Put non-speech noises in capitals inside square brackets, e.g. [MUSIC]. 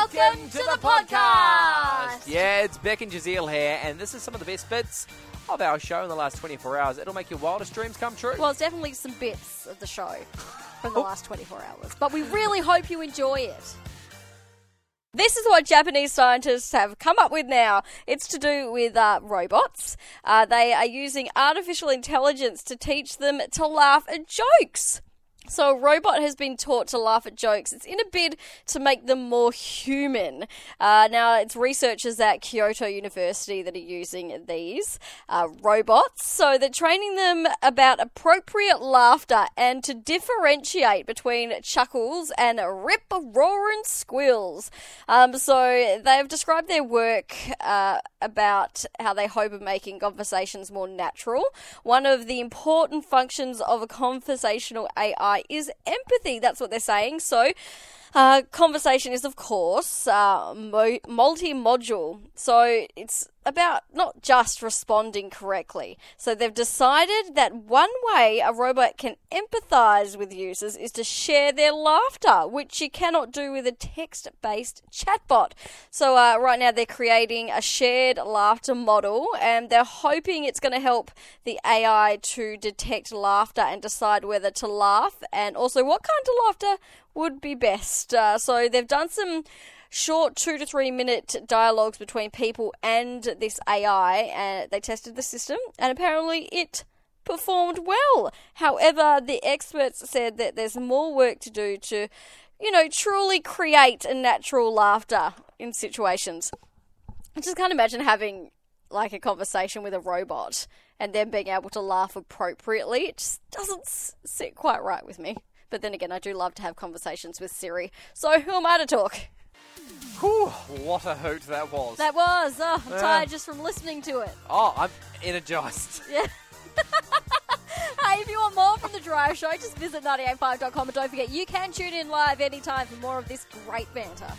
Welcome to the podcast. Yeah, it's Beck and Jazeel here, and this is some of the best bits of our show in the last 24 hours. It'll make your wildest dreams come true. Well, it's definitely some bits of the show from the last 24 hours, but we really hope you enjoy it. This is what Japanese scientists have come up with now. It's to do with uh, robots. Uh, they are using artificial intelligence to teach them to laugh at jokes. So, a robot has been taught to laugh at jokes. It's in a bid to make them more human. Uh, now, it's researchers at Kyoto University that are using these uh, robots. So, they're training them about appropriate laughter and to differentiate between chuckles and rip roaring squeals. Um, so, they've described their work uh, about how they hope of making conversations more natural. One of the important functions of a conversational AI is empathy. That's what they're saying. So, uh, conversation is, of course, uh, multi module. So, it's about not just responding correctly. So, they've decided that one way a robot can empathize with users is to share their laughter, which you cannot do with a text based chatbot. So, uh, right now, they're creating a shared laughter model and they're hoping it's going to help the AI to detect laughter and decide whether to laugh and also what kind of laughter would be best. Uh, so they've done some short two to three minute dialogues between people and this AI, and they tested the system, and apparently it performed well. However, the experts said that there's more work to do to, you know, truly create a natural laughter in situations. I just can't imagine having like a conversation with a robot and then being able to laugh appropriately. It just doesn't sit quite right with me. But then again, I do love to have conversations with Siri. So who am I to talk? Whew, what a hoot that was. That was. Oh, I'm Yeah. tired just from listening to it. oh, I'm energized. [LAUGHS] Yeah. hey, if you want more from The Drive Show, just visit 985.com and don't forget you can tune in live anytime for more of this great banter.